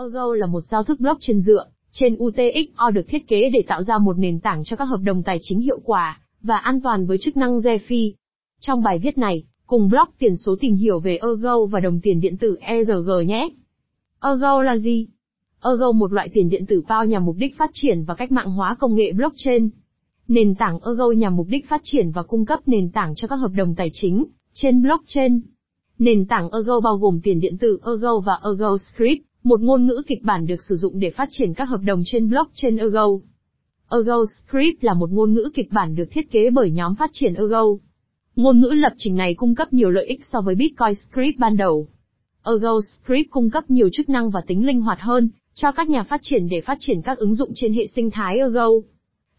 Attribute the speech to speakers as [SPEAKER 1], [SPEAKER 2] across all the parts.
[SPEAKER 1] Ergo là một giao thức blockchain dựa trên UTXO được thiết kế để tạo ra một nền tảng cho các hợp đồng tài chính hiệu quả và an toàn với chức năng DeFi. Trong bài viết này, cùng blog tiền số tìm hiểu về Ergo và đồng tiền điện tử ERG nhé. Ergo là gì? Ergo một loại tiền điện tử bao nhằm mục đích phát triển và cách mạng hóa công nghệ blockchain. Nền tảng Ergo nhằm mục đích phát triển và cung cấp nền tảng cho các hợp đồng tài chính trên blockchain. Nền tảng Ergo bao gồm tiền điện tử Ergo và Ergo Script, một ngôn ngữ kịch bản được sử dụng để phát triển các hợp đồng trên blockchain Ergo. Ergo Script là một ngôn ngữ kịch bản được thiết kế bởi nhóm phát triển Ergo. Ngôn ngữ lập trình này cung cấp nhiều lợi ích so với Bitcoin Script ban đầu. Ergo Script cung cấp nhiều chức năng và tính linh hoạt hơn cho các nhà phát triển để phát triển các ứng dụng trên hệ sinh thái Ergo.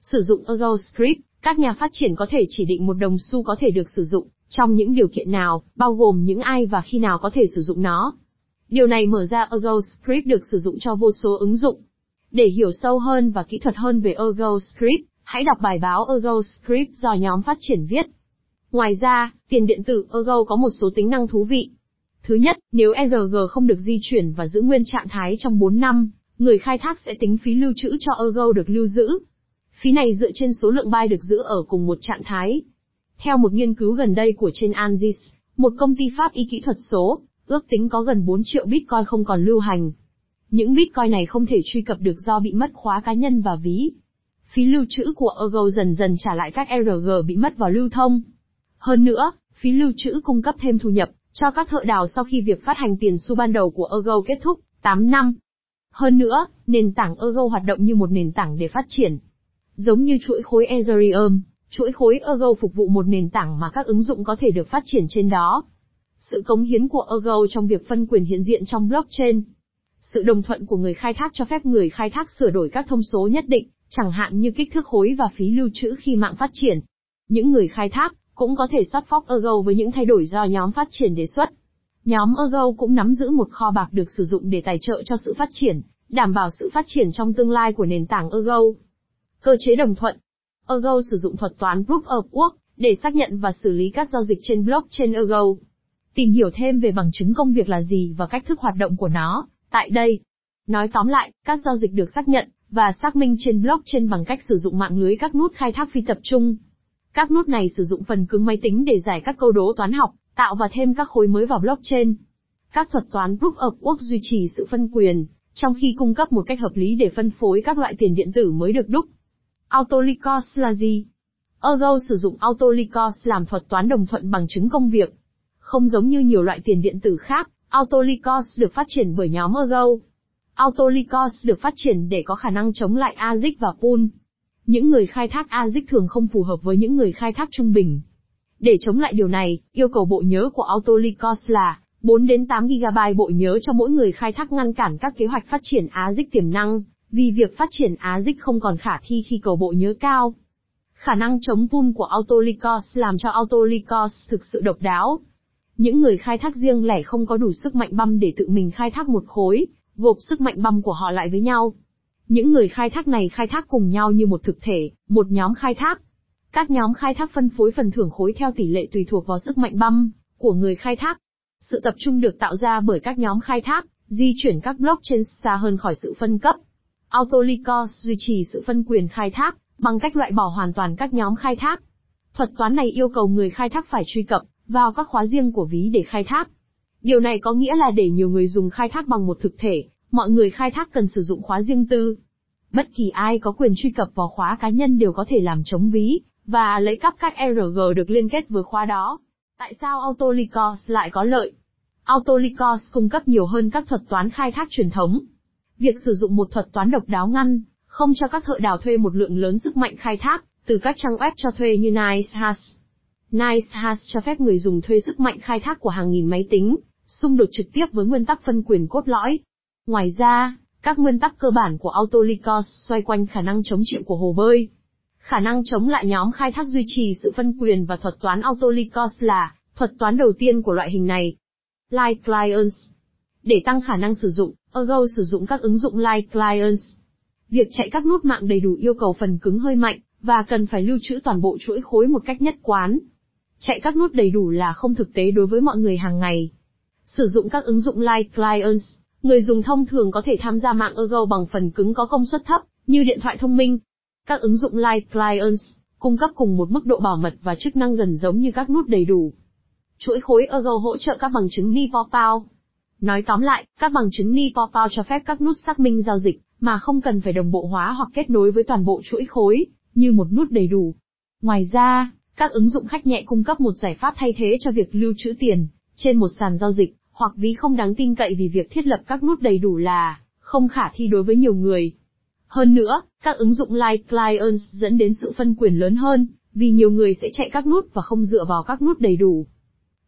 [SPEAKER 1] Sử dụng Ergo Script, các nhà phát triển có thể chỉ định một đồng xu có thể được sử dụng trong những điều kiện nào, bao gồm những ai và khi nào có thể sử dụng nó. Điều này mở ra Ergo Script được sử dụng cho vô số ứng dụng. Để hiểu sâu hơn và kỹ thuật hơn về Ergo Script, hãy đọc bài báo Ergo Script do nhóm phát triển viết. Ngoài ra, tiền điện tử Ergo có một số tính năng thú vị. Thứ nhất, nếu ERG không được di chuyển và giữ nguyên trạng thái trong 4 năm, người khai thác sẽ tính phí lưu trữ cho Ergo được lưu giữ. Phí này dựa trên số lượng byte được giữ ở cùng một trạng thái. Theo một nghiên cứu gần đây của trên Anzis, một công ty Pháp y kỹ thuật số, ước tính có gần 4 triệu Bitcoin không còn lưu hành. Những Bitcoin này không thể truy cập được do bị mất khóa cá nhân và ví. Phí lưu trữ của Ergo dần dần trả lại các ERG bị mất vào lưu thông. Hơn nữa, phí lưu trữ cung cấp thêm thu nhập cho các thợ đào sau khi việc phát hành tiền xu ban đầu của Ergo kết thúc, 8 năm. Hơn nữa, nền tảng Ergo hoạt động như một nền tảng để phát triển. Giống như chuỗi khối Ethereum, chuỗi khối Ergo phục vụ một nền tảng mà các ứng dụng có thể được phát triển trên đó. Sự cống hiến của Ergo trong việc phân quyền hiện diện trong blockchain. Sự đồng thuận của người khai thác cho phép người khai thác sửa đổi các thông số nhất định, chẳng hạn như kích thước khối và phí lưu trữ khi mạng phát triển. Những người khai thác cũng có thể sắp phóc Ergo với những thay đổi do nhóm phát triển đề xuất. Nhóm Ergo cũng nắm giữ một kho bạc được sử dụng để tài trợ cho sự phát triển, đảm bảo sự phát triển trong tương lai của nền tảng Ergo. Cơ chế đồng thuận Ergo sử dụng thuật toán Proof of Work để xác nhận và xử lý các giao dịch trên blockchain Ergo. Tìm hiểu thêm về bằng chứng công việc là gì và cách thức hoạt động của nó, tại đây. Nói tóm lại, các giao dịch được xác nhận và xác minh trên blockchain bằng cách sử dụng mạng lưới các nút khai thác phi tập trung. Các nút này sử dụng phần cứng máy tính để giải các câu đố toán học, tạo và thêm các khối mới vào blockchain. Các thuật toán Proof of Work duy trì sự phân quyền, trong khi cung cấp một cách hợp lý để phân phối các loại tiền điện tử mới được đúc. Autolycos là gì? Ergo sử dụng Autolycos làm thuật toán đồng thuận bằng chứng công việc. Không giống như nhiều loại tiền điện tử khác, Autolycos được phát triển bởi nhóm Ergo. Autolycos được phát triển để có khả năng chống lại ASIC và pool. Những người khai thác ASIC thường không phù hợp với những người khai thác trung bình. Để chống lại điều này, yêu cầu bộ nhớ của Autolycos là 4 đến 8 GB bộ nhớ cho mỗi người khai thác ngăn cản các kế hoạch phát triển ASIC tiềm năng, vì việc phát triển ASIC không còn khả thi khi cầu bộ nhớ cao. Khả năng chống pool của Autolycos làm cho Autolycos thực sự độc đáo. Những người khai thác riêng lẻ không có đủ sức mạnh băm để tự mình khai thác một khối, gộp sức mạnh băm của họ lại với nhau. Những người khai thác này khai thác cùng nhau như một thực thể, một nhóm khai thác. Các nhóm khai thác phân phối phần thưởng khối theo tỷ lệ tùy thuộc vào sức mạnh băm của người khai thác. Sự tập trung được tạo ra bởi các nhóm khai thác, di chuyển các block trên xa hơn khỏi sự phân cấp. Autolycos duy trì sự phân quyền khai thác, bằng cách loại bỏ hoàn toàn các nhóm khai thác. Thuật toán này yêu cầu người khai thác phải truy cập vào các khóa riêng của ví để khai thác. Điều này có nghĩa là để nhiều người dùng khai thác bằng một thực thể, mọi người khai thác cần sử dụng khóa riêng tư. Bất kỳ ai có quyền truy cập vào khóa cá nhân đều có thể làm chống ví, và lấy cắp các ERG được liên kết với khóa đó. Tại sao Autolycos lại có lợi? Autolycos cung cấp nhiều hơn các thuật toán khai thác truyền thống. Việc sử dụng một thuật toán độc đáo ngăn, không cho các thợ đào thuê một lượng lớn sức mạnh khai thác, từ các trang web cho thuê như NiceHash. NiceHash cho phép người dùng thuê sức mạnh khai thác của hàng nghìn máy tính, xung đột trực tiếp với nguyên tắc phân quyền cốt lõi. Ngoài ra, các nguyên tắc cơ bản của Autolycos xoay quanh khả năng chống chịu của hồ bơi. Khả năng chống lại nhóm khai thác duy trì sự phân quyền và thuật toán Autolycos là thuật toán đầu tiên của loại hình này. Light Clients Để tăng khả năng sử dụng, Ergo sử dụng các ứng dụng Light Clients. Việc chạy các nút mạng đầy đủ yêu cầu phần cứng hơi mạnh, và cần phải lưu trữ toàn bộ chuỗi khối một cách nhất quán. Chạy các nút đầy đủ là không thực tế đối với mọi người hàng ngày. Sử dụng các ứng dụng Light Clients, Người dùng thông thường có thể tham gia mạng Ergo bằng phần cứng có công suất thấp, như điện thoại thông minh. Các ứng dụng Light Clients cung cấp cùng một mức độ bảo mật và chức năng gần giống như các nút đầy đủ. Chuỗi khối Ergo hỗ trợ các bằng chứng NIPOPAO. Nói tóm lại, các bằng chứng NIPOPAO cho phép các nút xác minh giao dịch, mà không cần phải đồng bộ hóa hoặc kết nối với toàn bộ chuỗi khối, như một nút đầy đủ. Ngoài ra, các ứng dụng khách nhẹ cung cấp một giải pháp thay thế cho việc lưu trữ tiền trên một sàn giao dịch, hoặc ví không đáng tin cậy vì việc thiết lập các nút đầy đủ là không khả thi đối với nhiều người. Hơn nữa, các ứng dụng Light Clients dẫn đến sự phân quyền lớn hơn, vì nhiều người sẽ chạy các nút và không dựa vào các nút đầy đủ.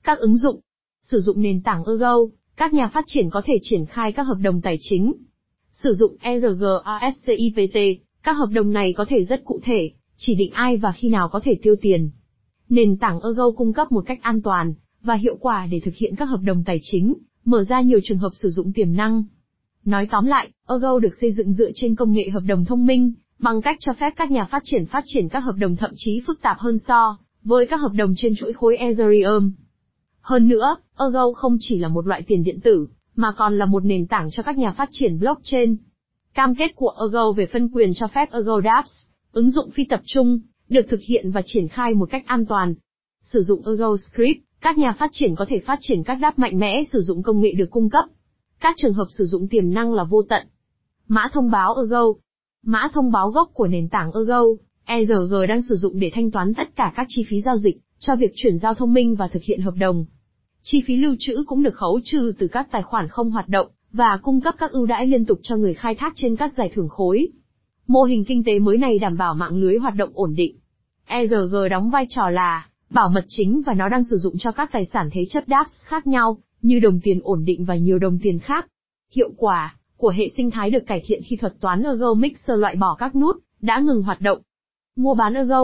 [SPEAKER 1] Các ứng dụng Sử dụng nền tảng Ergo, các nhà phát triển có thể triển khai các hợp đồng tài chính. Sử dụng ERGASCIPT, các hợp đồng này có thể rất cụ thể, chỉ định ai và khi nào có thể tiêu tiền. Nền tảng Ergo cung cấp một cách an toàn và hiệu quả để thực hiện các hợp đồng tài chính, mở ra nhiều trường hợp sử dụng tiềm năng. Nói tóm lại, Ergo được xây dựng dựa trên công nghệ hợp đồng thông minh, bằng cách cho phép các nhà phát triển phát triển các hợp đồng thậm chí phức tạp hơn so với các hợp đồng trên chuỗi khối Ethereum. Hơn nữa, Ergo không chỉ là một loại tiền điện tử, mà còn là một nền tảng cho các nhà phát triển blockchain. Cam kết của Ergo về phân quyền cho phép Ergo dApps, ứng dụng phi tập trung, được thực hiện và triển khai một cách an toàn. Sử dụng Ergo Script, các nhà phát triển có thể phát triển các đáp mạnh mẽ sử dụng công nghệ được cung cấp. Các trường hợp sử dụng tiềm năng là vô tận. Mã thông báo Ergo Mã thông báo gốc của nền tảng Ergo, ERG đang sử dụng để thanh toán tất cả các chi phí giao dịch, cho việc chuyển giao thông minh và thực hiện hợp đồng. Chi phí lưu trữ cũng được khấu trừ từ các tài khoản không hoạt động, và cung cấp các ưu đãi liên tục cho người khai thác trên các giải thưởng khối. Mô hình kinh tế mới này đảm bảo mạng lưới hoạt động ổn định. ERG đóng vai trò là bảo mật chính và nó đang sử dụng cho các tài sản thế chấp DApps khác nhau, như đồng tiền ổn định và nhiều đồng tiền khác. Hiệu quả của hệ sinh thái được cải thiện khi thuật toán Ergo Mixer loại bỏ các nút đã ngừng hoạt động. Mua bán Ergo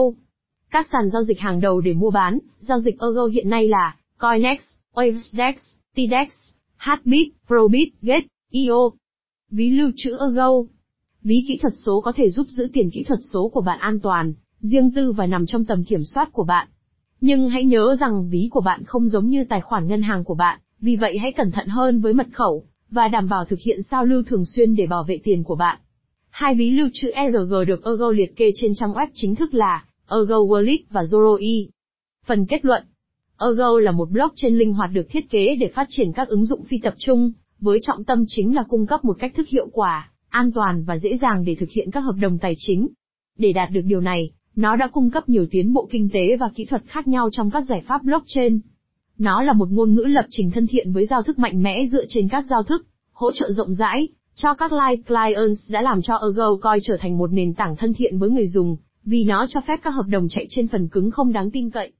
[SPEAKER 1] Các sàn giao dịch hàng đầu để mua bán, giao dịch Ergo hiện nay là Coinex, Wavedex, Tdex, Hbit, Probit, Gate, IO. Ví lưu trữ Ergo Ví kỹ thuật số có thể giúp giữ tiền kỹ thuật số của bạn an toàn, riêng tư và nằm trong tầm kiểm soát của bạn. Nhưng hãy nhớ rằng ví của bạn không giống như tài khoản ngân hàng của bạn, vì vậy hãy cẩn thận hơn với mật khẩu, và đảm bảo thực hiện sao lưu thường xuyên để bảo vệ tiền của bạn. Hai ví lưu trữ ERG được Ergo liệt kê trên trang web chính thức là Ergo Wallet và Zoroi. E. Phần kết luận Ergo là một blockchain linh hoạt được thiết kế để phát triển các ứng dụng phi tập trung, với trọng tâm chính là cung cấp một cách thức hiệu quả, an toàn và dễ dàng để thực hiện các hợp đồng tài chính. Để đạt được điều này, nó đã cung cấp nhiều tiến bộ kinh tế và kỹ thuật khác nhau trong các giải pháp blockchain. Nó là một ngôn ngữ lập trình thân thiện với giao thức mạnh mẽ dựa trên các giao thức, hỗ trợ rộng rãi, cho các Light Clients đã làm cho Ergo coi trở thành một nền tảng thân thiện với người dùng, vì nó cho phép các hợp đồng chạy trên phần cứng không đáng tin cậy.